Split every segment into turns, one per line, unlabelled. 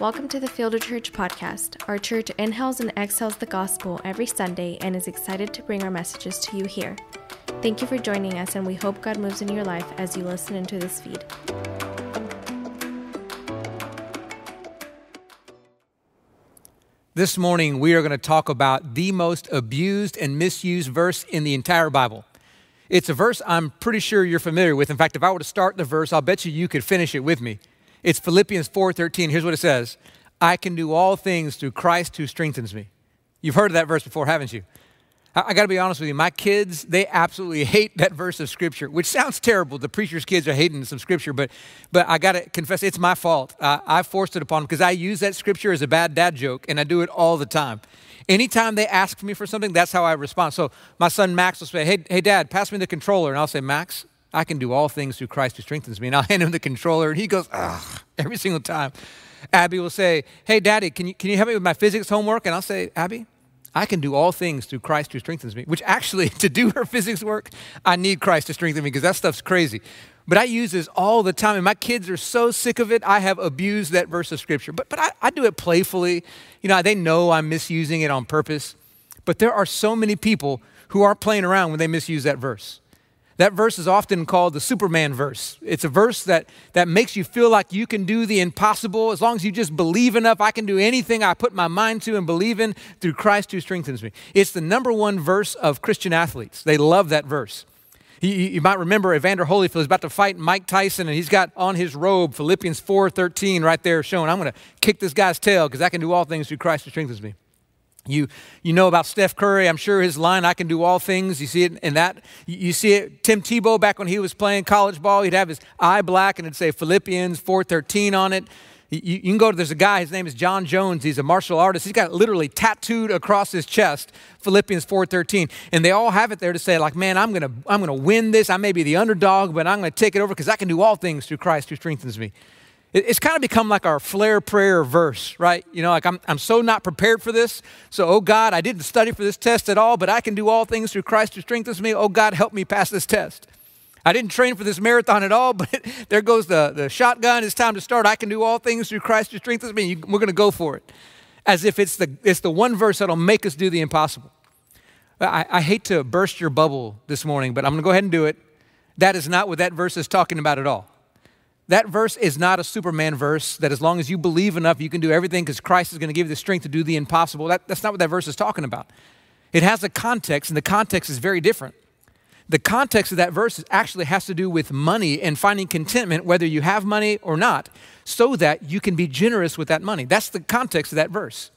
Welcome to the Fielder Church podcast. Our church inhales and exhales the gospel every Sunday and is excited to bring our messages to you here. Thank you for joining us, and we hope God moves in your life as you listen into this feed.
This morning, we are going to talk about the most abused and misused verse in the entire Bible. It's a verse I'm pretty sure you're familiar with. In fact, if I were to start the verse, I'll bet you you could finish it with me. It's Philippians 4:13. Here's what it says. I can do all things through Christ who strengthens me. You've heard of that verse before, haven't you? I, I got to be honest with you. My kids, they absolutely hate that verse of scripture, which sounds terrible. The preacher's kids are hating some scripture, but, but I got to confess, it's my fault. Uh, I forced it upon them because I use that scripture as a bad dad joke, and I do it all the time. Anytime they ask me for something, that's how I respond. So my son Max will say, Hey, hey dad, pass me the controller. And I'll say, Max, I can do all things through Christ who strengthens me. And I'll hand him the controller, and he goes, ugh, every single time. Abby will say, Hey, Daddy, can you, can you help me with my physics homework? And I'll say, Abby, I can do all things through Christ who strengthens me, which actually, to do her physics work, I need Christ to strengthen me because that stuff's crazy. But I use this all the time, and my kids are so sick of it, I have abused that verse of Scripture. But, but I, I do it playfully. You know, they know I'm misusing it on purpose. But there are so many people who aren't playing around when they misuse that verse. That verse is often called the Superman verse. It's a verse that, that makes you feel like you can do the impossible. As long as you just believe enough, I can do anything I put my mind to and believe in through Christ who strengthens me. It's the number one verse of Christian athletes. They love that verse. You, you might remember Evander Holyfield is about to fight Mike Tyson, and he's got on his robe Philippians 4.13 right there showing, I'm going to kick this guy's tail because I can do all things through Christ who strengthens me. You, you know about Steph Curry. I'm sure his line, I can do all things. You see it in that. You see it, Tim Tebow, back when he was playing college ball, he'd have his eye black and it'd say Philippians 4.13 on it. You, you can go to, there's a guy, his name is Jon Jones. He's a martial artist. He's got literally tattooed across his chest, Philippians 4.13. And they all have it there to say like, man, I'm going to I'm gonna win this. I may be the underdog, but I'm going to take it over because I can do all things through Christ who strengthens me. It's kind of become like our flare prayer verse, right? You know, like I'm, I'm so not prepared for this. So, oh God, I didn't study for this test at all, but I can do all things through Christ who strengthens me. Oh God, help me pass this test. I didn't train for this marathon at all, but there goes the, the shotgun. It's time to start. I can do all things through Christ who strengthens me. We're going to go for it. As if it's the, it's the one verse that'll make us do the impossible. I, I hate to burst your bubble this morning, but I'm going to go ahead and do it. That is not what that verse is talking about at all. That verse is not a Superman verse that as long as you believe enough, you can do everything because Christ is going to give you the strength to do the impossible. That, that's not what that verse is talking about. It has a context, and the context is very different. The context of that verse actually has to do with money and finding contentment, whether you have money or not, so that you can be generous with that money. That's the context of that verse.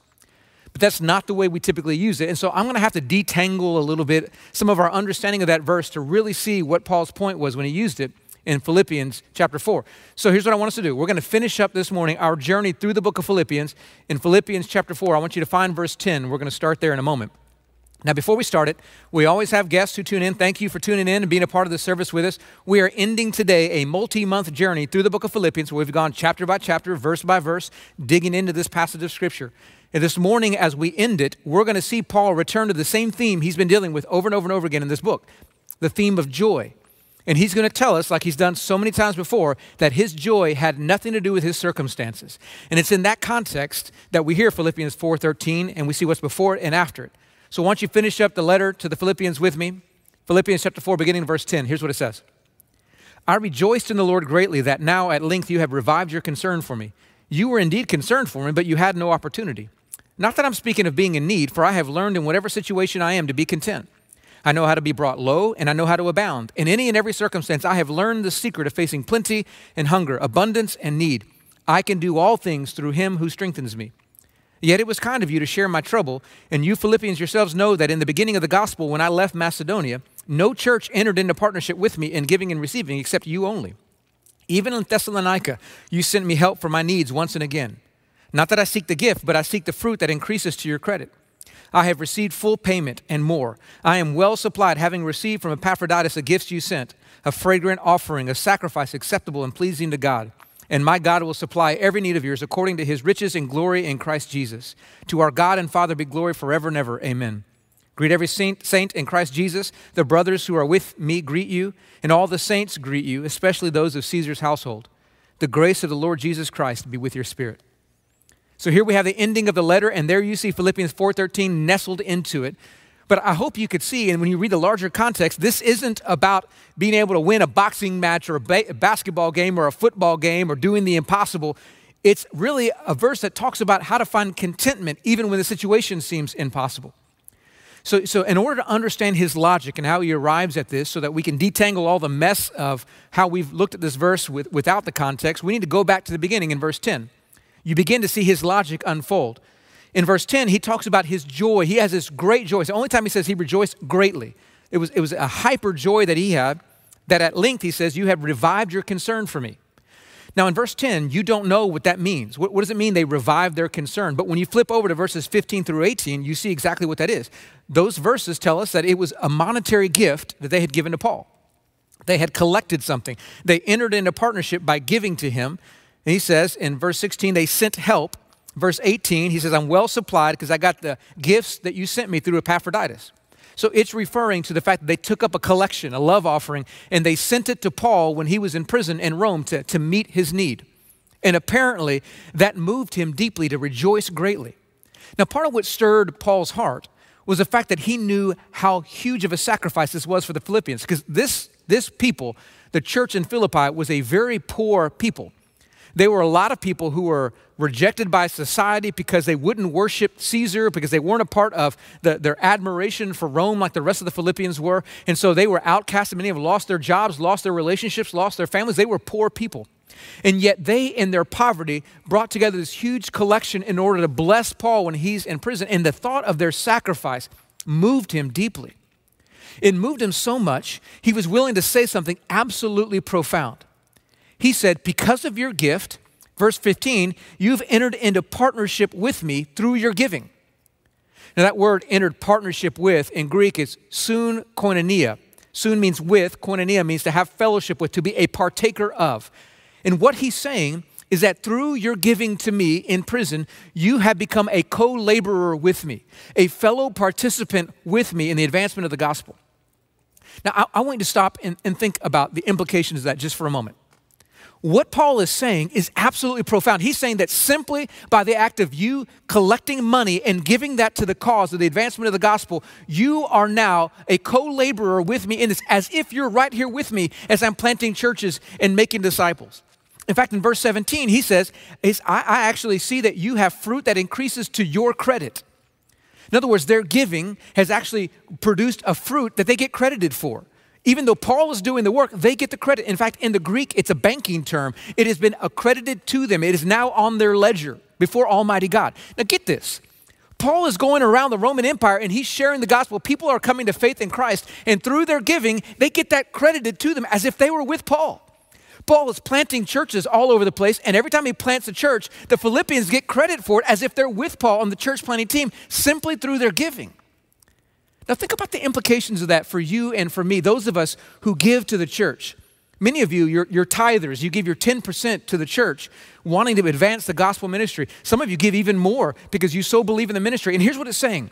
But that's not the way we typically use it. And so I'm going to have to detangle a little bit some of our understanding of that verse to really see what Paul's point was when he used it in Philippians chapter 4. So here's what I want us to do. We're going to finish up this morning our journey through the book of Philippians. In Philippians chapter 4, I want you to find verse 10. We're going to start there in a moment. Now, before we start it, we always have guests who tune in. Thank you for tuning in and being a part of the service with us. We are ending today a multi month journey through the book of Philippians where we've gone chapter by chapter, verse by verse, digging into this passage of Scripture. And this morning, as we end it, we're going to see Paul return to the same theme he's been dealing with over and over and over again in this book the theme of joy. And he's going to tell us, like he's done so many times before, that his joy had nothing to do with his circumstances. And it's in that context that we hear Philippians 4:13 and we see what's before it and after it. So once you finish up the letter to the Philippians with me, Philippians chapter 4, beginning verse 10, here's what it says. I rejoiced in the Lord greatly that now at length you have revived your concern for me. You were indeed concerned for me, but you had no opportunity. Not that I'm speaking of being in need, for I have learned in whatever situation I am to be content. I know how to be brought low, and I know how to abound. In any and every circumstance, I have learned the secret of facing plenty and hunger, abundance and need. I can do all things through him who strengthens me. Yet it was kind of you to share my trouble, and you Philippians yourselves know that in the beginning of the gospel, when I left Macedonia, no church entered into partnership with me in giving and receiving except you only. Even in Thessalonica, you sent me help for my needs once and again. Not that I seek the gift, but I seek the fruit that increases to your credit. I have received full payment and more. I am well supplied, having received from Epaphroditus the gifts you sent, a fragrant offering, a sacrifice acceptable and pleasing to God. And my God will supply every need of yours according to his riches and glory in Christ Jesus. To our God and Father be glory forever and ever. Amen. Greet every saint, saint in Christ Jesus. The brothers who are with me greet you, and all the saints greet you, especially those of Caesar's household. The grace of the Lord Jesus Christ be with your spirit. So here we have the ending of the letter, and there you see Philippians 4:13 nestled into it. But I hope you could see, and when you read the larger context, this isn't about being able to win a boxing match or a, ba- a basketball game or a football game or doing the impossible. It's really a verse that talks about how to find contentment even when the situation seems impossible. So, so, in order to understand his logic and how he arrives at this, so that we can detangle all the mess of how we've looked at this verse with, without the context, we need to go back to the beginning in verse 10. You begin to see his logic unfold. In verse 10, he talks about his joy. He has this great joy. It's the only time he says he rejoiced greatly. It was, it was a hyper joy that he had, that at length he says, You have revived your concern for me. Now, in verse 10, you don't know what that means. What, what, does it mean they revived their concern? But when you flip over to verses 15 through 18, you see exactly what that is. Those verses tell us that it was a monetary gift that they had given to Paul. They had collected something, they entered into partnership by giving to him. And he says in verse 16, they sent help. Verse 18, he says, I'm well supplied because I got the gifts that you sent me through Epaphroditus. So it's referring to the fact that they took up a collection, a love offering, and they sent it to Paul when he was in prison in Rome to, to meet his need. And apparently that moved him deeply to rejoice greatly. Now, part of what stirred Paul's heart was the fact that he knew how huge of a sacrifice this was for the Philippians, because this, this people, the church in Philippi, was a very poor people. There were a lot of people who were rejected by society because they wouldn't worship Caesar, because they weren't a part of the, their admiration for Rome like the rest of the Philippians were. And so they were outcast. Many of them lost their jobs, lost their relationships, lost their families. They were poor people. And yet they, in their poverty, brought together this huge collection in order to bless Paul when he's in prison. And the thought of their sacrifice moved him deeply. It moved him so much, he was willing to say something absolutely profound. He said, Because of your gift, verse 15, you've entered into partnership with me through your giving. Now, that word entered partnership with in Greek is soon koinonia. Soon means with, koinonia means to have fellowship with, to be a partaker of. And what he's saying is that through your giving to me in prison, you have become a co laborer with me, a fellow participant with me in the advancement of the gospel. Now, I, I want you to stop and, and think about the implications of that just for a moment what Paul is saying is absolutely profound. He's saying that simply by the act of you collecting money and giving that to the cause of the advancement of the gospel, you are now a co laborer with me in this, as if you're right here with me as I'm planting churches and making disciples. In fact, in verse 17, he says, I, I actually see that you have fruit that increases to your credit. In other words, their giving has actually produced a fruit that they get credited for. Even though Paul is doing the work, they get the credit. In fact, in the Greek, it's a banking term. It has been accredited to them, it is now on their ledger before Almighty God. Now, get this. Paul is going around the Roman Empire and he's sharing the gospel. People are coming to faith in Christ, and through their giving, they get that credited to them as if they were with Paul. Paul is planting churches all over the place, and every time he plants a church, the Philippians get credit for it as if they're with Paul on the church planting team simply through their giving. Now, think about the implications of that for you and for me, those of us who give to the church. Many of you, you're, you're, tithers. You give your 10% to the church, wanting to advance the gospel ministry. Some of you give even more because you so believe in the ministry. And here's what it's saying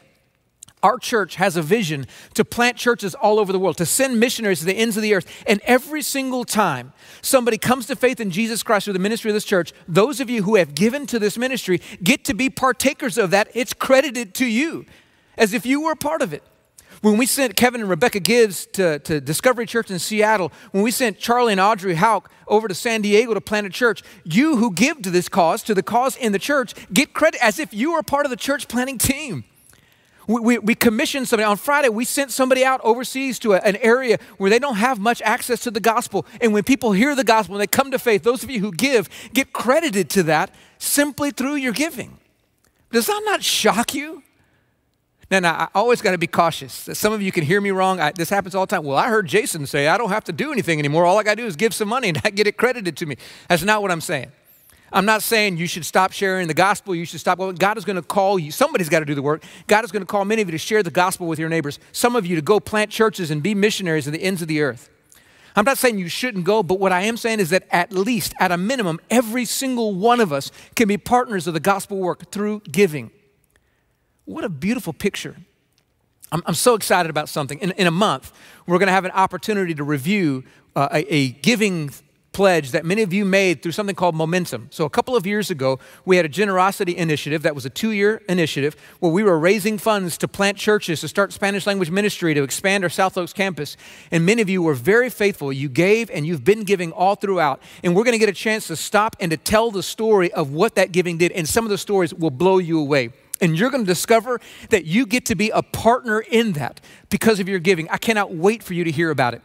Our church has a vision to plant churches all over the world, to send missionaries to the ends of the earth. And every single time somebody comes to faith in Jesus Christ through the ministry of this church, those of you who have given to this ministry get to be partakers of that. It's credited to you as if you were a part of it. When we sent Kevin and Rebecca Gibbs to, to Discovery Church in Seattle, when we sent Charlie and Audrey Hauk over to San Diego to plant a church, you who give to this cause, to the cause in the church, get credit as if you were part of the church planning team. We, we, we, commissioned somebody. On Friday, we sent somebody out overseas to a, an area where they don't have much access to the gospel. And when people hear the gospel and they come to faith, those of you who give get credited to that simply through your giving. Does that not shock you? Now, now I always got to be cautious. Some of you can hear me wrong. I, this happens all the time. Well, I heard Jason say I don't have to do anything anymore. All I got to do is give some money and I get it credited to me. That's not what I'm saying. I'm not saying you should stop sharing the gospel. You should stop. God is going to call you. Somebody's got to do the work. God is going to call many of you to share the gospel with your neighbors. Some of you to go plant churches and be missionaries at the ends of the earth. I'm not saying you shouldn't go, but what I am saying is that at least, at a minimum, every single one of us can be partners of the gospel work through giving. What a beautiful picture. I'm, I'm so excited about something. In, in a month, we're going to have an opportunity to review uh, a, a, giving pledge that many of you made through something called Momentum. So, a couple of years ago, we had a generosity initiative that was a two year initiative where we were raising funds to plant churches, to start Spanish language ministry, to expand our South Oaks campus. And many of you were very faithful. You gave and you've been giving all throughout. And we're going to get a chance to stop and to tell the story of what that giving did. And some of the stories will blow you away. And you're going to discover that you get to be a partner in that because of your giving. I cannot wait for you to hear about it.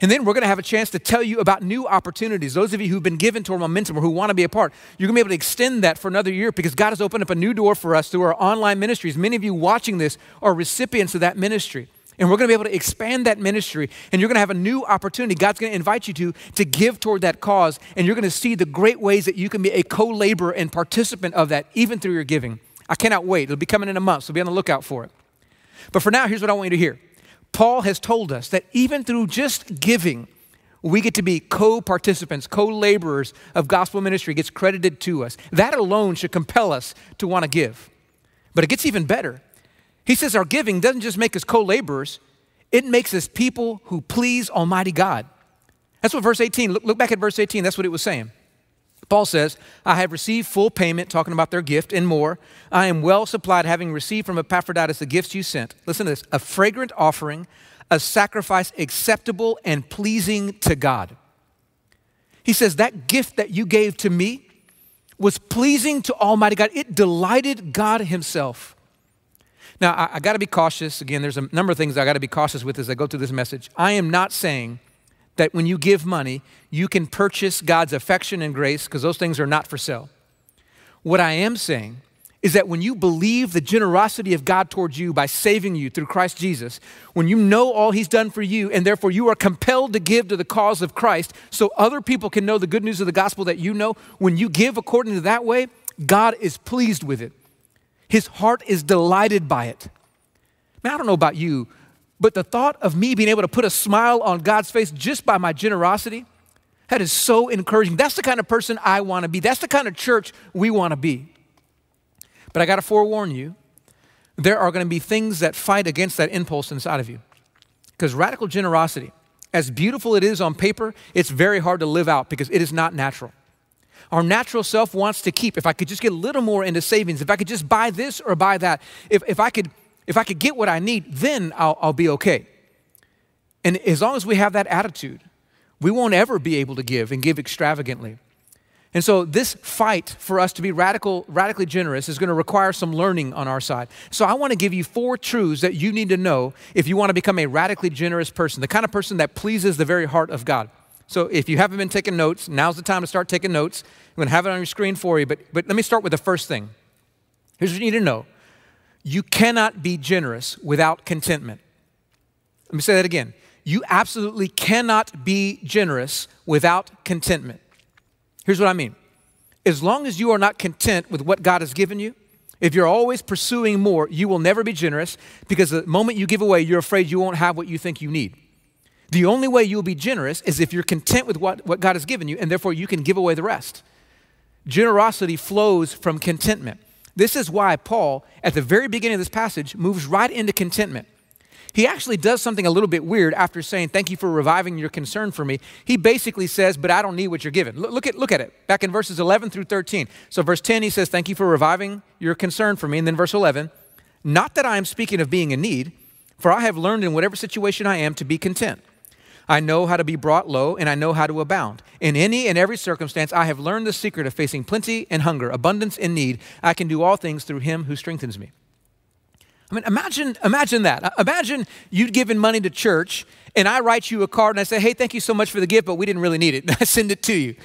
And then we're going to have a chance to tell you about new opportunities. Those of you who've been given to our momentum or who want to be a part, you're going to be able to extend that for another year because God has opened up a new door for us through our online ministries. Many of you watching this are recipients of that ministry. And we're going to be able to expand that ministry, and you're going to have a new opportunity. God's going to invite you to, to give toward that cause, and you're going to see the great ways that you can be a co laborer and participant of that, even through your giving. I cannot wait. It'll be coming in a month, so be on the lookout for it. But for now, here's what I want you to hear Paul has told us that even through just giving, we get to be co participants, co laborers of gospel ministry, gets credited to us. That alone should compel us to want to give. But it gets even better. He says our giving doesn't just make us co laborers, it makes us people who please Almighty God. That's what verse 18, look, look back at verse 18, that's what it was saying. Paul says, I have received full payment, talking about their gift, and more. I am well supplied, having received from Epaphroditus the gifts you sent. Listen to this a fragrant offering, a sacrifice acceptable and pleasing to God. He says, That gift that you gave to me was pleasing to Almighty God. It delighted God Himself. Now, I, I got to be cautious. Again, there's a number of things I got to be cautious with as I go through this message. I am not saying that when you give money, you can purchase God's affection and grace because those things are not for sale. What I am saying is that when you believe the generosity of God towards you by saving you through Christ Jesus, when you know all He's done for you, and therefore you are compelled to give to the cause of Christ so other people can know the good news of the gospel that you know, when you give according to that way, God is pleased with it. His heart is delighted by it. Man, I don't know about you, but the thought of me being able to put a smile on God's face just by my generosity, that is so encouraging. That's the kind of person I want to be. That's the kind of church we want to be. But I got to forewarn you, there are going to be things that fight against that impulse inside of you. Because radical generosity, as beautiful it is on paper, it's very hard to live out because it is not natural. Our natural self wants to keep. If I could just get a little more into savings, if I could just buy this or buy that, if, if I could if I could get what I need, then I'll, I'll be okay. And as long as we have that attitude, we won't ever be able to give and give extravagantly. And so this fight for us to be radical, radically generous is going to require some learning on our side. So I want to give you four truths that you need to know if you want to become a radically generous person, the kind of person that pleases the very heart of God. So if you haven't been taking notes, now's the time to start taking notes. I'm going to have it on your screen for you, but, but let me start with the first thing. Here's what you need to know you cannot be generous without contentment. Let me say that again. You absolutely cannot be generous without contentment. Here's what I mean. As long as you are not content with what God has given you, if you're always pursuing more, you will never be generous because the moment you give away, you're afraid you won't have what you think you need. The only way you'll be generous is if you're content with what, what God has given you, and therefore you can give away the rest. Generosity flows from contentment. This is why Paul, at the very beginning of this passage, moves right into contentment. He actually does something a little bit weird after saying, Thank you for reviving your concern for me. He basically says, But I don't need what you're giving. Look, at, look at it back in verses 11 through 13. So, verse 10, he says, Thank you for reviving your concern for me. And then verse 11, Not that I am speaking of being in need, for I have learned in whatever situation I am to be content. I know how to be brought low, and I know how to abound. In any and every circumstance, I have learned the secret of facing plenty and hunger, abundance and need. I can do all things through him who strengthens me. I mean, imagine, imagine that. Uh, imagine you'd given money to church, and I write you a card and I say, hey, thank you so much for the gift, but we didn't really need it. And I send it to you.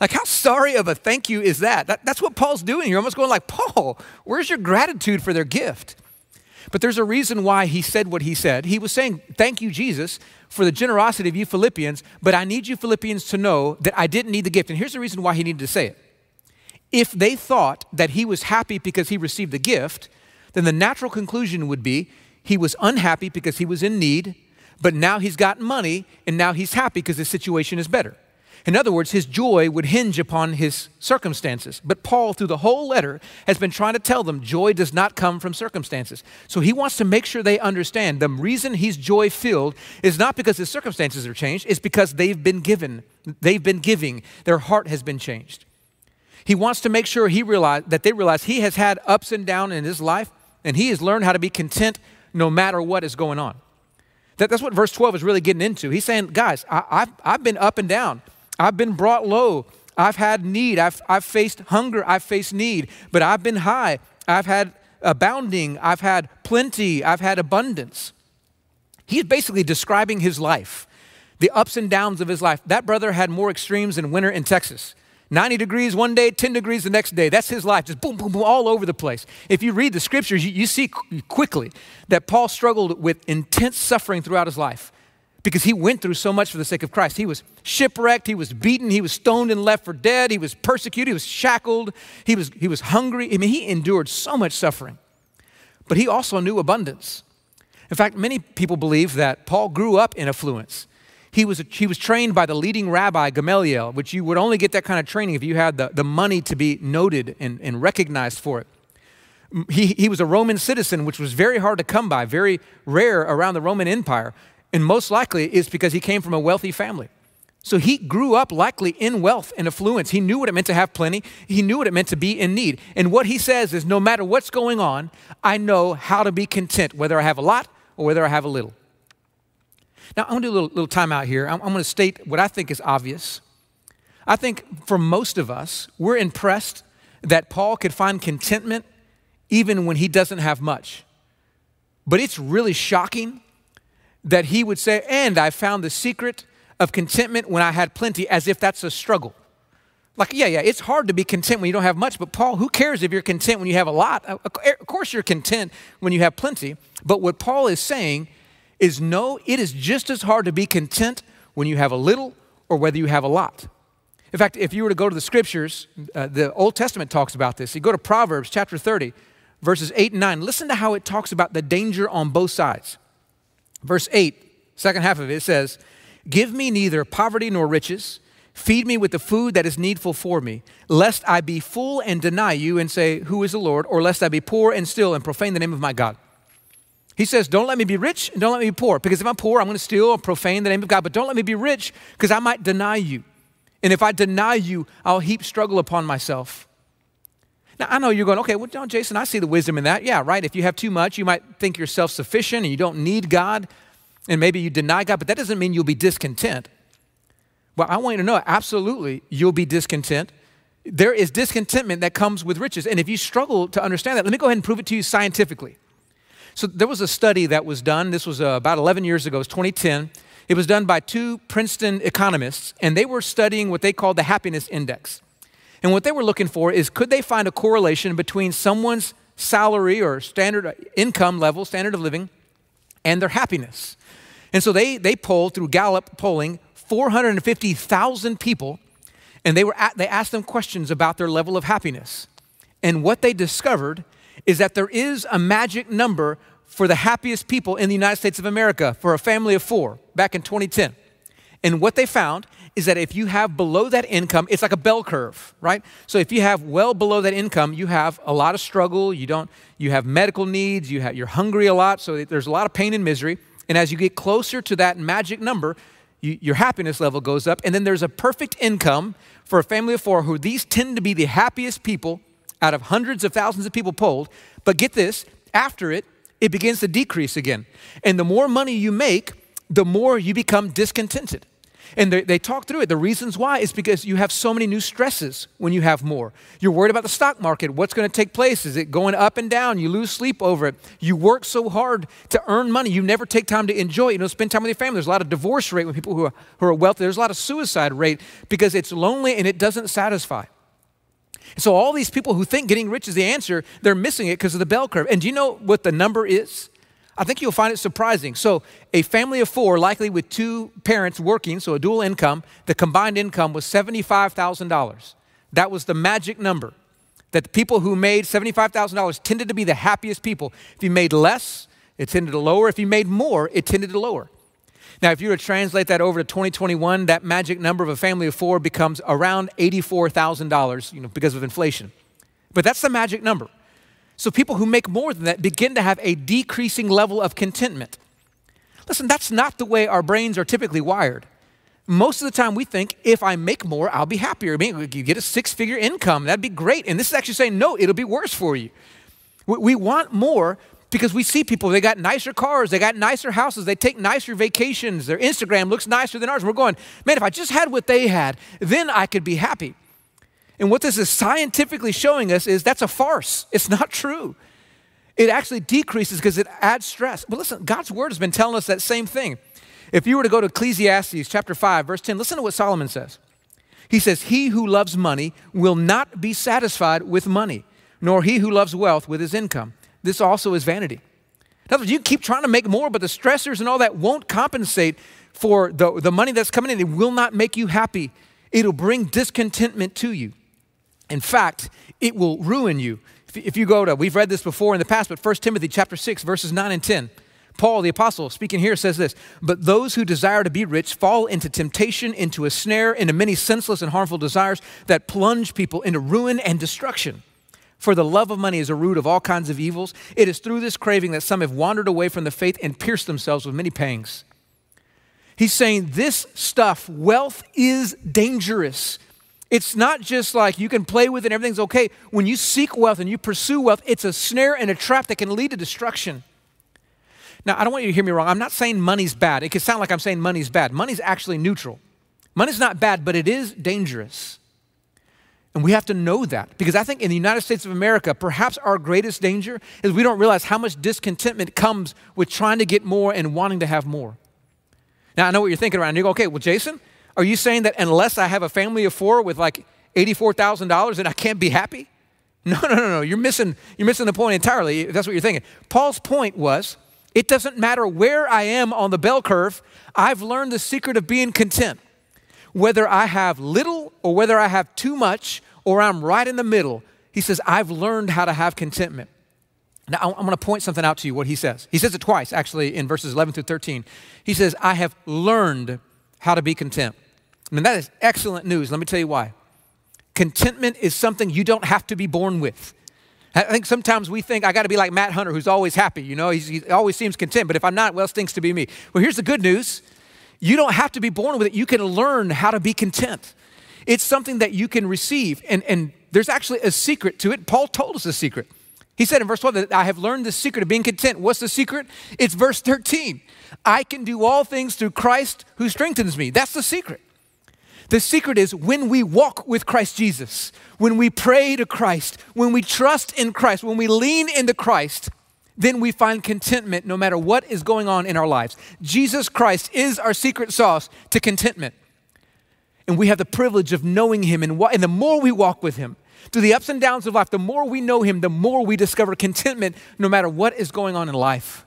Like, how sorry of a thank you is that? that? That's what Paul's doing. You're almost going like, Paul, where's your gratitude for their gift? But there's a reason why he said what he said. He was saying, Thank you, Jesus, for the generosity of you Philippians, but I need you Philippians to know that I didn't need the gift. And here's the reason why he needed to say it. If they thought that he was happy because he received the gift, then the natural conclusion would be he was unhappy because he was in need, but now he's got money and now he's happy because his situation is better. In other words, his joy would hinge upon his circumstances. But Paul, through the whole letter, has been trying to tell them joy does not come from circumstances. So he wants to make sure they understand the reason he's joy filled is not because his circumstances are changed, it's because they've been given, they've been giving, their heart has been changed. He wants to make sure he realize, that they realize he has had ups and downs in his life, and he has learned how to be content no matter what is going on. That, that's what verse 12 is really getting into. He's saying, guys, I, I've, I've been up and down. I've been brought low. I've had need. I've, I've faced hunger. I've faced need. But I've been high. I've had abounding. I've had plenty. I've had abundance. He's basically describing his life, the ups and downs of his life. That brother had more extremes than winter in Texas. 90 degrees one day, 10 degrees the next day. That's his life, just boom, boom, boom, all over the place. If you read the scriptures, you, you see quickly that Paul struggled with intense suffering throughout his life because he went through so much for the sake of Christ. He was shipwrecked, he was beaten, he was stoned and left for dead, he was persecuted, he was shackled, he was, he was hungry. I mean, he endured so much suffering. But he also knew abundance. In fact, many people believe that Paul grew up in affluence. He was, he was trained by the leading rabbi, Gamaliel, which you would only get that kind of training if you had the, the money to be noted and, and recognized for it. He, he was a Roman citizen, which was very hard to come by, very rare around the Roman Empire. And most likely it's because he came from a wealthy family. So he grew up likely in wealth and affluence. He knew what it meant to have plenty. He knew what it meant to be in need. And what he says is no matter what's going on, I know how to be content, whether I have a lot or whether I have a little. Now, I'm to do a little, little time out here. I'm, I'm to state what I think is obvious. I think for most of us, we're impressed that Paul could find contentment even when he doesn't have much. But it's really shocking that he would say, and I found the secret of contentment when I had plenty, as if that's a struggle. Like, yeah, yeah, it's hard to be content when you don't have much, but Paul, who cares if you're content when you have a lot? Of course, you're content when you have plenty. But what Paul is saying is no, it is just as hard to be content when you have a little or whether you have a lot. In fact, if you were to go to the scriptures, uh, the Old Testament talks about this. You go to Proverbs chapter 30, verses 8 and 9. Listen to how it talks about the danger on both sides. Verse 8, second half of it, it says, Give me neither poverty nor riches. Feed me with the food that is needful for me, lest I be full and deny you and say, Who is the Lord? Or lest I be poor and still and profane the name of my God. He says, Don't let me be rich and don't let me be poor. Because if I'm poor, I'm going to steal or profane the name of God. But don't let me be rich because I might deny you. And if I deny you, I'll heap struggle upon myself. Now, I know you're going, okay, well, Jason, I see the wisdom in that. Yeah, right. If you have too much, you might think you're self sufficient and you don't need God. And maybe you deny God, but that doesn't mean you'll be discontent. Well, I want you to know absolutely you'll be discontent. There is discontentment that comes with riches. And if you struggle to understand that, let me go ahead and prove it to you scientifically. So there was a study that was done. This was uh, about 11 years ago. It was 2010. It was done by two Princeton economists, and they were studying what they called the happiness index. And what they were looking for is could they find a correlation between someone's salary or standard uh, income level, standard of living, and their happiness. And so they, they polled through Gallup polling 450,000 people, and they, were at, they asked them questions about their level of happiness. And what they discovered is that there is a magic number for the happiest people in the United States of America for a family of four back in 2010. And what they found is that if you have below that income, it's like a bell curve, right? So if you have well below that income, you have a lot of struggle, you don't you have medical needs, you have, you're hungry a lot, so there's a lot of pain and misery. And as you get closer to that magic number, you, your happiness level goes up. And then there's a perfect income for a family of four who these tend to be the happiest people out of hundreds of thousands of people polled. But get this, after it, it begins to decrease again. And the more money you make, the more you become discontented. And they, they, talk through it. The reasons why is because you have so many new stresses when you have more. You're worried about the stock market. What's going to take place? Is it going up and down? You lose sleep over it. You work so hard to earn money. You never take time to enjoy it. You don't spend time with your family. There's a lot of divorce rate with people who are, who are wealthy. There's a lot of suicide rate because it's lonely and it doesn't satisfy. So, all these people who think getting rich is the answer, they're missing it because of the bell curve. And do you know what the number is? I think you'll find it surprising. So, a family of four, likely with two parents working, so a dual income, the combined income was $75,000. That was the magic number. That the people who made $75,000 tended to be the happiest people. If you made less, it tended to lower. If you made more, it tended to lower. Now, if you were to translate that over to 2021, that magic number of a family of four becomes around $84,000, you know, because of inflation. But that's the magic number. So people who make more than that begin to have a decreasing level of contentment. Listen, that's not the way our brains are typically wired. Most of the time, we think if I make more, I'll be happier. I mean, you get a six figure income, that'd be great. And this is actually saying, no, it'll be worse for you. We want more because we see people, they got nicer cars, they got nicer houses, they take nicer vacations, their Instagram looks nicer than ours. We're going, man, if I just had what they had, then I could be happy. And what this is scientifically showing us is that's a farce. It's not true. It actually decreases because it adds stress. But listen, God's word has been telling us that same thing. If you were to go to Ecclesiastes chapter 5, verse 10, listen to what Solomon says. He says, He who loves money will not be satisfied with money, nor he who loves wealth with his income. This also is vanity. In other words, you keep trying to make more, but the stressors and all that won't compensate for the, the money that's coming in. It will not make you happy. It'll bring discontentment to you. In fact, it will ruin you. If, you go to, we've read this before in the past, but 1 Timothy chapter 6, verses 9 and 10. Paul, the apostle, speaking here, says this But those who desire to be rich fall into temptation, into a snare, into many senseless and harmful desires that plunge people into ruin and destruction. For the love of money is a root of all kinds of evils. It is through this craving that some have wandered away from the faith and pierced themselves with many pangs. He's saying this stuff, wealth is dangerous. It's not just like you can play with it and everything's okay. When you seek wealth and you pursue wealth, it's a snare and a trap that can lead to destruction. Now, I don't want you to hear me wrong. I'm not saying money's bad. It could sound like I'm saying money's bad. Money's actually neutral. Money's not bad, but it is dangerous. And we have to know that because I think in the United States of America, perhaps our greatest danger is we don't realize how much discontentment comes with trying to get more and wanting to have more. Now, I know what you're thinking around. You go, okay, well, Jason, are you saying that unless I have a family of four with like $84,000 and I can't be happy? No, no, no, no. You're missing, you're missing the point entirely. That's what you're thinking. Paul's point was it doesn't matter where I am on the bell curve, I've learned the secret of being content. Whether I have little or whether I have too much or I'm right in the middle, he says, I've learned how to have contentment. Now, I'm going to point something out to you, what he says. He says it twice, actually, in verses 11 through 13. He says, I have learned how to be content. I mean, that is excellent news. Let me tell you why. Contentment is something you don't have to be born with. I think sometimes we think I got to be like Matt Hunter, who's always happy. You know, he always seems content. But if I'm not, well, it stinks to be me. Well, here's the good news you don't have to be born with it. You can learn how to be content. It's something that you can receive. And, and there's actually a secret to it. Paul told us a secret. He said in verse 12 that I have learned the secret of being content. What's the secret? It's verse 13. I can do all things through Christ who strengthens me. That's the secret. The secret is when we walk with Christ Jesus, when we pray to Christ, when we trust in Christ, when we lean into Christ, then we find contentment no matter what is going on in our lives. Jesus Christ is our secret sauce to contentment. And we have the privilege of knowing Him. And, and the more we walk with Him, through the ups and downs of life, the more we know Him, the more we discover contentment no matter what is going on in life.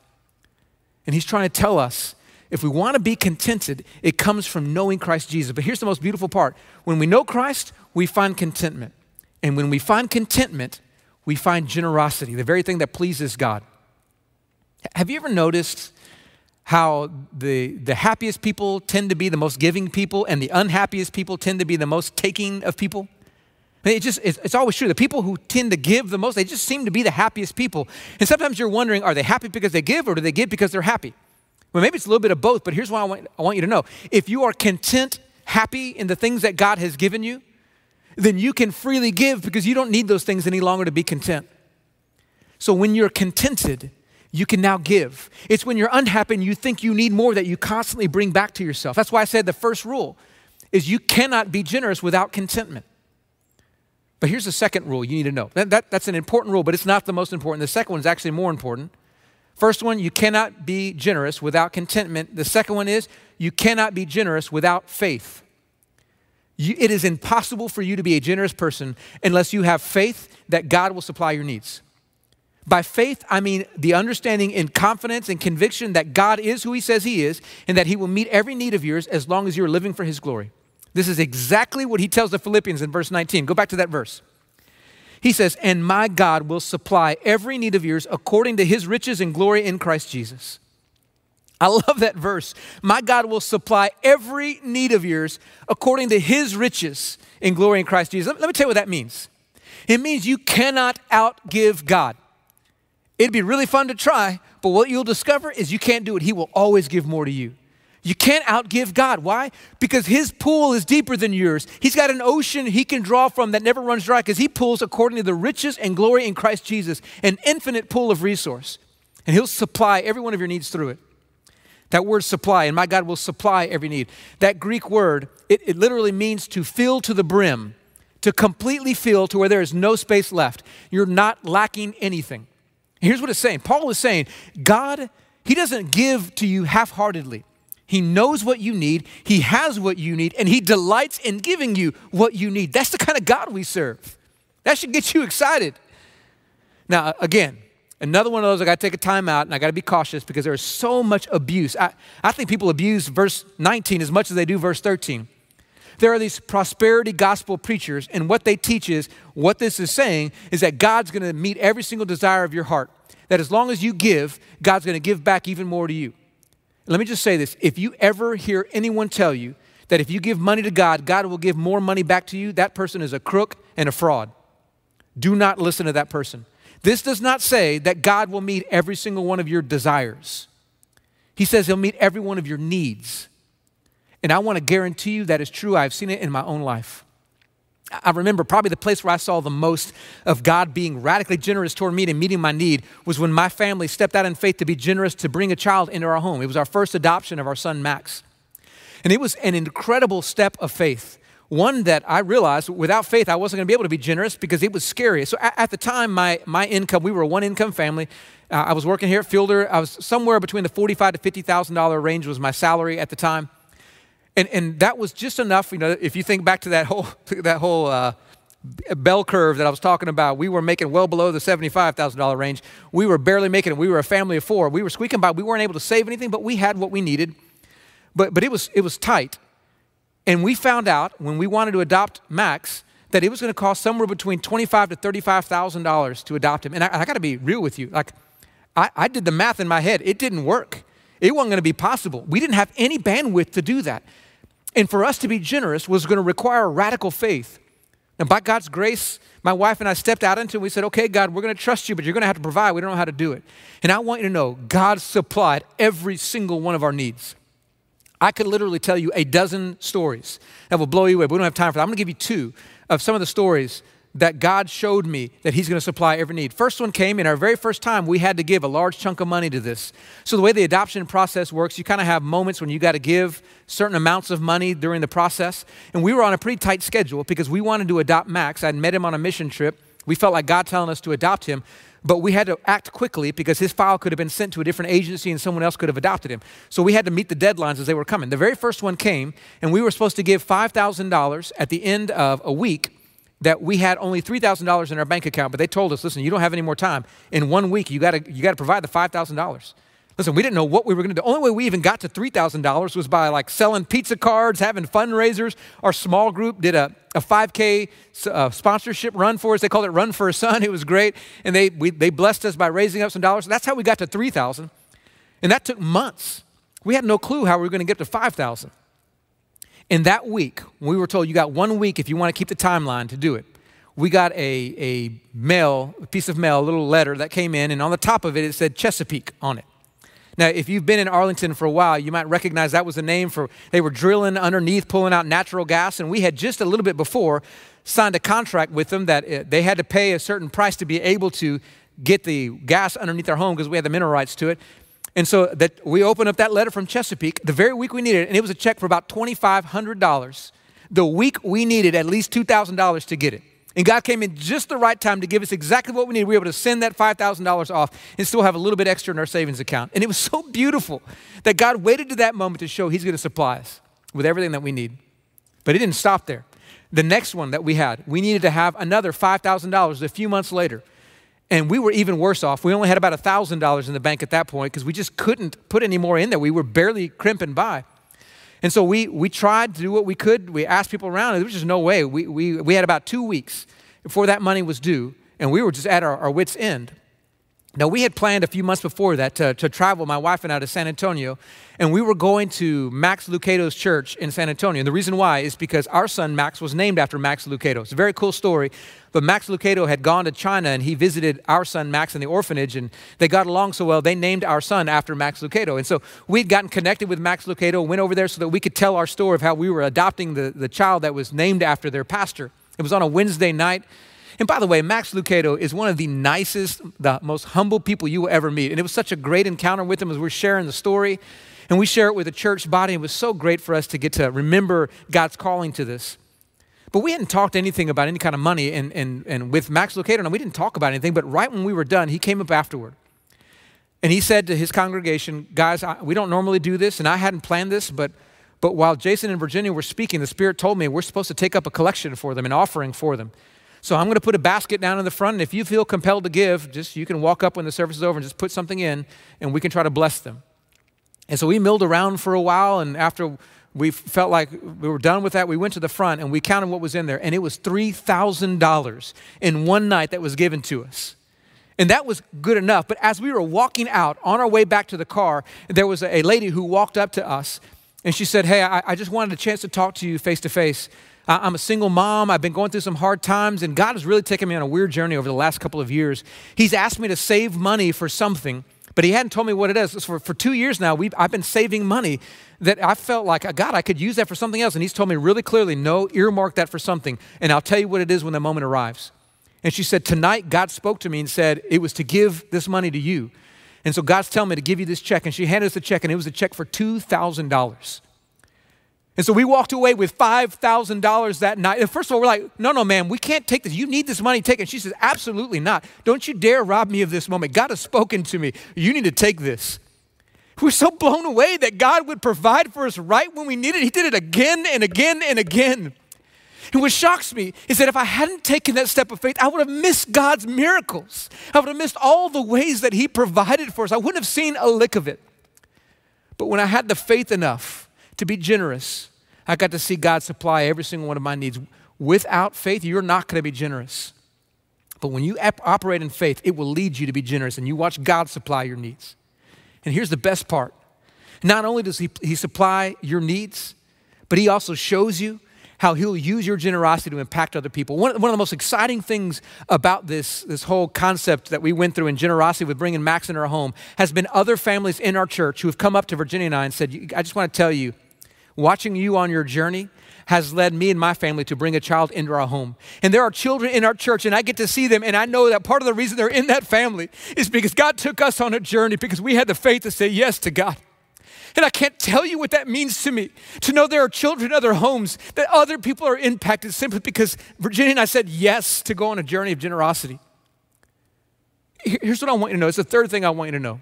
And He's trying to tell us if we want to be contented, it comes from knowing Christ Jesus. But here's the most beautiful part when we know Christ, we find contentment. And when we find contentment, we find generosity, the very thing that pleases God. Have you ever noticed how the, the happiest people tend to be the most giving people and the unhappiest people tend to be the most taking of people? It just, it's, it's, always true. The people who tend to give the most, they just seem to be the happiest people. And sometimes you're wondering, are they happy because they give or do they give because they're happy? Well, maybe it's a little bit of both, but here's what I want, I want you to know. If you are content, happy in the things that God has given you, then you can freely give because you don't need those things any longer to be content. So when you're contented, you can now give. It's when you're unhappy and you think you need more that you constantly bring back to yourself. That's why I said the first rule is you cannot be generous without contentment. But here's the second rule you need to know. That, that, that's an important rule, but it's not the most important. The second one is actually more important. First one, you cannot be generous without contentment. The second one is you cannot be generous without faith. You, it is impossible for you to be a generous person unless you have faith that God will supply your needs. By faith, I mean the understanding and confidence and conviction that God is who He says He is and that He will meet every need of yours as long as you're living for His glory. This is exactly what He tells the Philippians in verse 19. Go back to that verse. He says, And my God will supply every need of yours according to his riches and glory in Christ Jesus. I love that verse. My God will supply every need of yours according to his riches in glory in Christ Jesus. Let, me tell you what that means. It means you cannot outgive God. It'd be really fun to try, but what you'll discover is you can't do it. He will always give more to you. You can't outgive God. Why? Because His pool is deeper than yours. He's got an ocean He can draw from that never runs dry because He pulls according to the riches and glory in Christ Jesus, an infinite pool of resource. And He'll supply every one of your needs through it. That word supply, and my God will supply every need. That Greek word, it, it literally means to fill to the brim, to completely fill to where there is no space left. You're not lacking anything. Here's what it's saying Paul is saying, God, He doesn't give to you half heartedly. He knows what you need, He has what you need, and He delights in giving you what you need. That's the kind of God we serve. That should get you excited. Now, again, another one of those, I got to take a time out and I got to be cautious because there's so much abuse. I, I think people abuse verse 19 as much as they do verse 13. There are these prosperity gospel preachers, and what they teach is what this is saying is that God's going to meet every single desire of your heart. That as long as you give, God's going to give back even more to you. Let me just say this if you ever hear anyone tell you that if you give money to God, God will give more money back to you, that person is a crook and a fraud. Do not listen to that person. This does not say that God will meet every single one of your desires. He says He'll meet every one of your needs. And I want to guarantee you that is true. I've seen it in my own life. I remember probably the place where I saw the most of God being radically generous toward me and meeting my need was when my family stepped out in faith to be generous to bring a child into our home. It was our first adoption of our son Max. And it was an incredible step of faith. One that I realized without faith, I wasn't going to be able to be generous because it was scary. So at, the time, my, my income, we were a one income family. Uh, I was working here at Fielder. I was somewhere between the forty-five to $50,000 range was my salary at the time. And, and that was just enough, you know, if you think back to that whole, that whole uh, bell curve that I was talking about, we were making well below the $75,000 range. We were barely making it. We were a family of four. We were squeaking by. We weren't able to save anything, but we had what we needed. But, but it, was, it was tight. And we found out when we wanted to adopt Max that it was going to cost somewhere between $25,000 to $35,000 to adopt him. And I, I got to be real with you. Like, I, I did the math in my head. It didn't work. It wasn't going to be possible. We didn't have any bandwidth to do that. And for us to be generous was going to require radical faith. And by God's grace, my wife and I stepped out into it. We said, okay, God, we're going to trust you, but you're going to have to provide. We don't know how to do it. And I want you to know God supplied every single one of our needs. I could literally tell you a dozen stories that will blow you away, but we don't have time for that. I'm going to give you two of some of the stories that God showed me that He's going to supply every need. First one came in our very first time, we had to give a large chunk of money to this. So, the way the adoption process works, you kind of have moments when you got to give certain amounts of money during the process. And we were on a pretty tight schedule because we wanted to adopt Max. I'd met him on a mission trip. We felt like God telling us to adopt him, but we had to act quickly because his file could have been sent to a different agency and someone else could have adopted him. So we had to meet the deadlines as they were coming. The very first one came, and we were supposed to give $5,000 at the end of a week that we had only $3,000 in our bank account, but they told us, listen, you don't have any more time. In one week, you gotta, you gotta provide the $5,000. Listen, we didn't know what we were to do. The only way we even got to $3,000 was by like selling pizza cards, having fundraisers. Our small group did a, a 5K uh, sponsorship run for us. They called it Run for a Son. It was great. And they, we, they blessed us by raising up some dollars. That's how we got to 3,000. And that took months. We had no clue how we were to get to 5,000. In that week, we were told you got one week if you want to keep the timeline to do it. We got a, a mail, a piece of mail, a little letter that came in, and on the top of it, it said Chesapeake on it. Now, if you've been in Arlington for a while, you might recognize that was the name for, they were drilling underneath, pulling out natural gas, and we had just a little bit before signed a contract with them that uh, they had to pay a certain price to be able to get the gas underneath our home because we had the mineral rights to it. And so that we opened up that letter from Chesapeake the very week we needed it, and it was a check for about $2,500. The week we needed at least $2,000 to get it. And God came in just the right time to give us exactly what we needed. We were able to send that $5,000 off and still have a little bit extra in our savings account. And it was so beautiful that God waited to that moment to show He's going to supply us with everything that we need. But it didn't stop there. The next one that we had, we needed to have another $5,000 a few months later. And we were even worse off. We only had about $1,000 in the bank at that point because we just couldn't put any more in there. We were barely crimping by. And so we, we tried to do what we could. We asked people around, and there was just no way. We, we, we had about two weeks before that money was due, and we were just at our, our wits' end. Now, we had planned a few months before that to, to, travel, my wife and I, to San Antonio, and we were going to Max Lucado's church in San Antonio. And the reason why is because our son, Max, was named after Max Lucado. It's a very cool story, but Max Lucado had gone to China and he visited our son, Max, in the orphanage, and they got along so well, they named our son after Max Lucado. And so we'd gotten connected with Max Lucado, went over there so that we could tell our story of how we were adopting the, the child that was named after their pastor. It was on a Wednesday night. And by the way, Max Lucado is one of the nicest, the most humble people you will ever meet. And it was such a great encounter with him as we're sharing the story. And we share it with the church body. It was so great for us to get to remember God's calling to this. But we hadn't talked anything about any kind of money. And, and, and with Max Lucado, and we didn't talk about anything. But right when we were done, he came up afterward. And he said to his congregation, Guys, I, we don't normally do this, and I hadn't planned this, but, but while Jason and Virginia were speaking, the Spirit told me we're supposed to take up a collection for them, an offering for them. So I'm going to put a basket down in the front, and if you feel compelled to give, just you can walk up when the service is over and just put something in, and we can try to bless them. And so we milled around for a while, and after we felt like we were done with that, we went to the front and we counted what was in there, and it was $3,000 in one night that was given to us. And that was good enough. But as we were walking out on our way back to the car, there was a lady who walked up to us and she said, Hey, I, I just wanted a chance to talk to you face to face. I'm a single mom. I've been going through some hard times, and God has really taken me on a weird journey over the last couple of years. He's asked me to save money for something, but He hadn't told me what it is. For, for two years now, I've been saving money that I felt like, uh, God, I could use that for something else. And He's told me really clearly, no, earmark that for something, and I'll tell you what it is when the moment arrives. And she said, Tonight, God spoke to me and said, It was to give this money to you. And so God's telling me to give you this check. And she handed us the check, and it was a check for $2,000. And so we walked away with $5,000 that night. And first of all, we're like, no, no, man, we can't take this. You need this money taken. She says, absolutely not. Don't you dare rob me of this moment. God has spoken to me. You need to take this. We're so blown away that God would provide for us right when we needed it. He did it again and again and again. And what shocks me is that if I hadn't taken that step of faith, I would have missed God's miracles. I would have missed all the ways that He provided for us. I wouldn't have seen a lick of it. But when I had the faith enough, to be generous. I got to see God supply every single one of my needs. Without faith, you're not going to be generous. But when you ap- operate in faith, it will lead you to be generous, and you watch God supply your needs. And here's the best part not only does He, he supply your needs, but He also shows you how He'll use your generosity to impact other people. One, one of the most exciting things about this, this whole concept that we went through in generosity with bringing Max in our home has been other families in our church who have come up to Virginia and I and said, I just want to tell you, Watching you on your journey has led me and my family to bring a child into our home. And there are children in our church, and I get to see them, and I know that part of the reason they're in that family is because God took us on a journey because we had the faith to say yes to God. And I can't tell you what that means to me to know there are children in other homes, that other people are impacted simply because Virginia and I said yes to go on a journey of generosity. Here's what I want you to know it's the third thing I want you to know.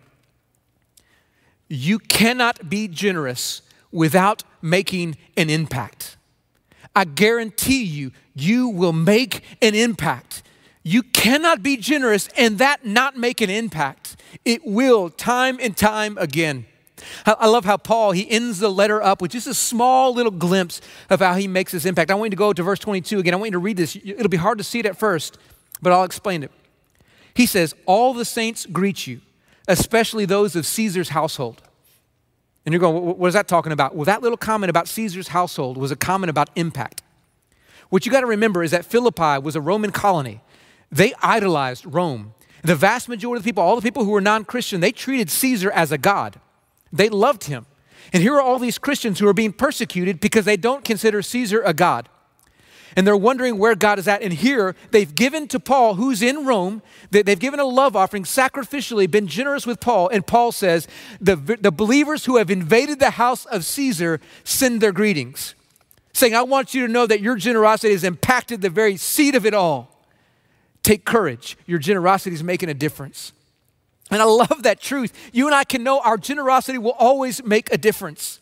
You cannot be generous without making an impact. I guarantee you, you will make an impact. You cannot be generous and that not make an impact. It will, time and time again. I love how Paul, he ends the letter up with just a small little glimpse of how he makes this impact. I want you to go to verse 22 again. I want you to read this. It'll be hard to see it at first, but I'll explain it. He says, All the saints greet you, especially those of Caesar's household. And you're going, what is that talking about? Well, that little comment about Caesar's household was a comment about impact. What you got to remember is that Philippi was a Roman colony. They idolized Rome. The vast majority of the people, all the people who were non Christian, they treated Caesar as a god. They loved him. And here are all these Christians who are being persecuted because they don't consider Caesar a god and they're wondering where God is at. And here they've given to Paul, who's in Rome, they've given a love offering sacrificially, been generous with Paul. And Paul says, the, the believers who have invaded the house of Caesar send their greetings, saying, I want you to know that your generosity has impacted the very seed of it all. Take courage. Your generosity is making a difference. And I love that truth. You and I can know our generosity will always make a difference.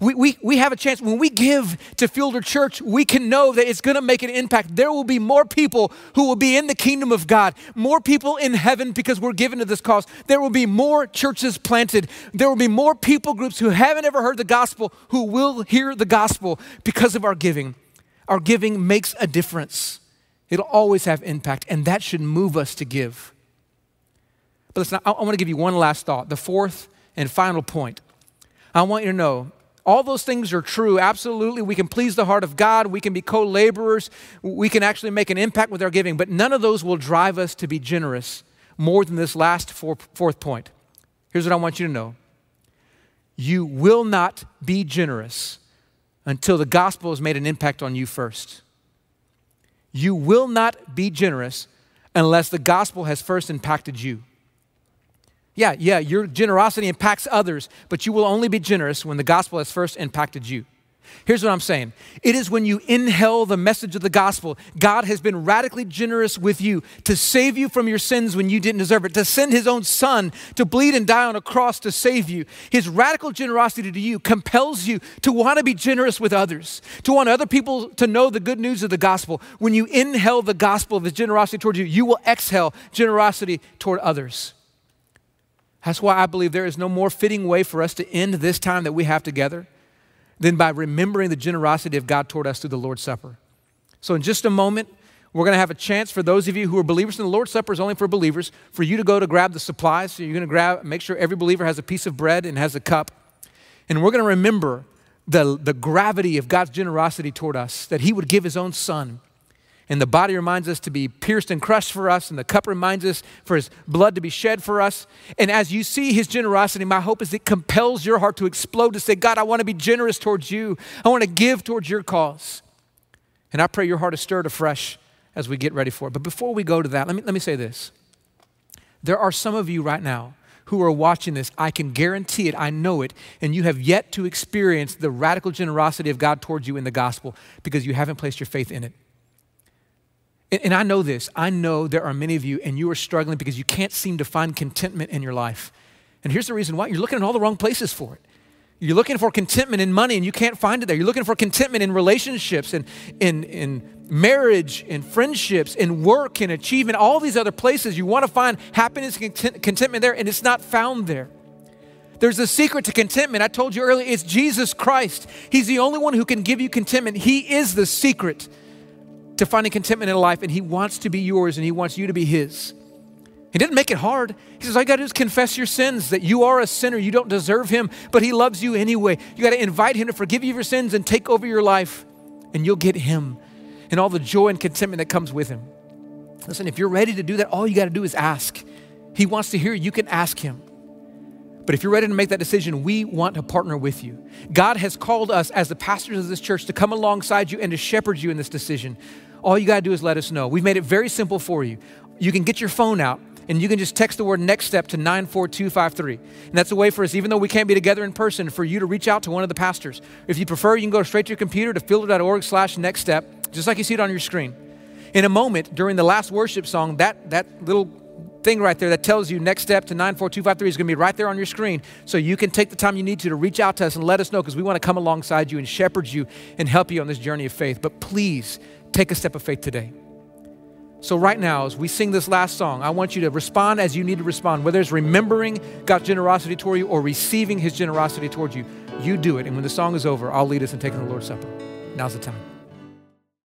We, we, we have a chance. When we give to Fielder Church, we can know that it's going to make an impact. There will be more people who will be in the kingdom of God, more people in heaven because we're given to this cause. There will be more churches planted. There will be more people groups who haven't ever heard the gospel who will hear the gospel because of our giving. Our giving makes a difference, it'll always have impact, and that should move us to give. But listen, I, I want to give you one last thought, the fourth and final point. I want you to know all those things are true. Absolutely. We can please the heart of God. We can be co laborers. We can actually make an impact with our giving. But none of those will drive us to be generous more than this last four, fourth point. Here's what I want you to know you will not be generous until the gospel has made an impact on you first. You will not be generous unless the gospel has first impacted you. Yeah, yeah, your generosity impacts others, but you will only be generous when the gospel has first impacted you. Here's what I'm saying it is when you inhale the message of the gospel, God has been radically generous with you to save you from your sins when you didn't deserve it, to send his own son to bleed and die on a cross to save you. His radical generosity to you compels you to want to be generous with others, to want other people to know the good news of the gospel. When you inhale the gospel of his generosity towards you, you will exhale generosity toward others. That's why I believe there is no more fitting way for us to end this time that we have together than by remembering the generosity of God toward us through the Lord's Supper. So, in just a moment, we're going to have a chance for those of you who are believers, and the Lord's Supper is only for believers, for you to go to grab the supplies. So, you're going to grab, make sure every believer has a piece of bread and has a cup. And we're going to remember the, the gravity of God's generosity toward us, that He would give His own Son and the body reminds us to be pierced and crushed for us, and the cup reminds us for his blood to be shed for us. And as you see his generosity, my hope is it compels your heart to explode to say, God, I want to be generous towards you. I want to give towards your cause. And I pray your heart is stirred afresh as we get ready for it. But before we go to that, let me, let me say this. There are some of you right now who are watching this, I can guarantee it, I know it, and you have yet to experience the radical generosity of God towards you in the gospel because you haven't placed your faith in it. And I know this. I know there are many of you, and you are struggling because you can't seem to find contentment in your life. And here's the reason why you're looking in all the wrong places for it. You're looking for contentment in money, and you can't find it there. You're looking for contentment in relationships, and in, in marriage, in friendships, in work, in achievement, all these other places. You want to find happiness and contentment there, and it's not found there. There's a secret to contentment. I told you earlier, it's Jesus Christ. He's the only one who can give you contentment. He is the secret to finding contentment in life, and He wants to be yours and He wants you to be His. He didn't make it hard. He says, All you got to do is confess your sins, that you are a sinner. You don't deserve Him, but He loves you anyway. You got to invite Him to forgive you your sins and take over your life, and you'll get Him and all the joy and contentment that comes with Him. Listen, if you're ready to do that, all you got to do is ask. He wants to hear you. You can ask Him. But if you're ready to make that decision, we want to partner with you. God has called us as the pastors of this church to come alongside you and to shepherd you in this decision all you got to do is let us know. We've made it very simple for you. You can get your phone out and you can just text the word next step to 94253. And that's a way for us, even though we can't be together in person, for you to reach out to one of the pastors. If you prefer, you can go straight to your computer to fielder.org slash next step, just like you see it on your screen. In a moment, during the last worship song, that, that little thing right there that tells you next step to 94253 is going to be right there on your screen. So you can take the time you need to to reach out to us and let us know because we want to come alongside you and shepherd you and help you on this journey of faith. But please, take a step of faith today. So, right now, as we sing this last song, I want you to respond as you need to respond, whether it's remembering God's generosity toward you or receiving his generosity towards you. You do it. And when the song is over, I'll lead us in taking the Lord's Supper. Now's the time.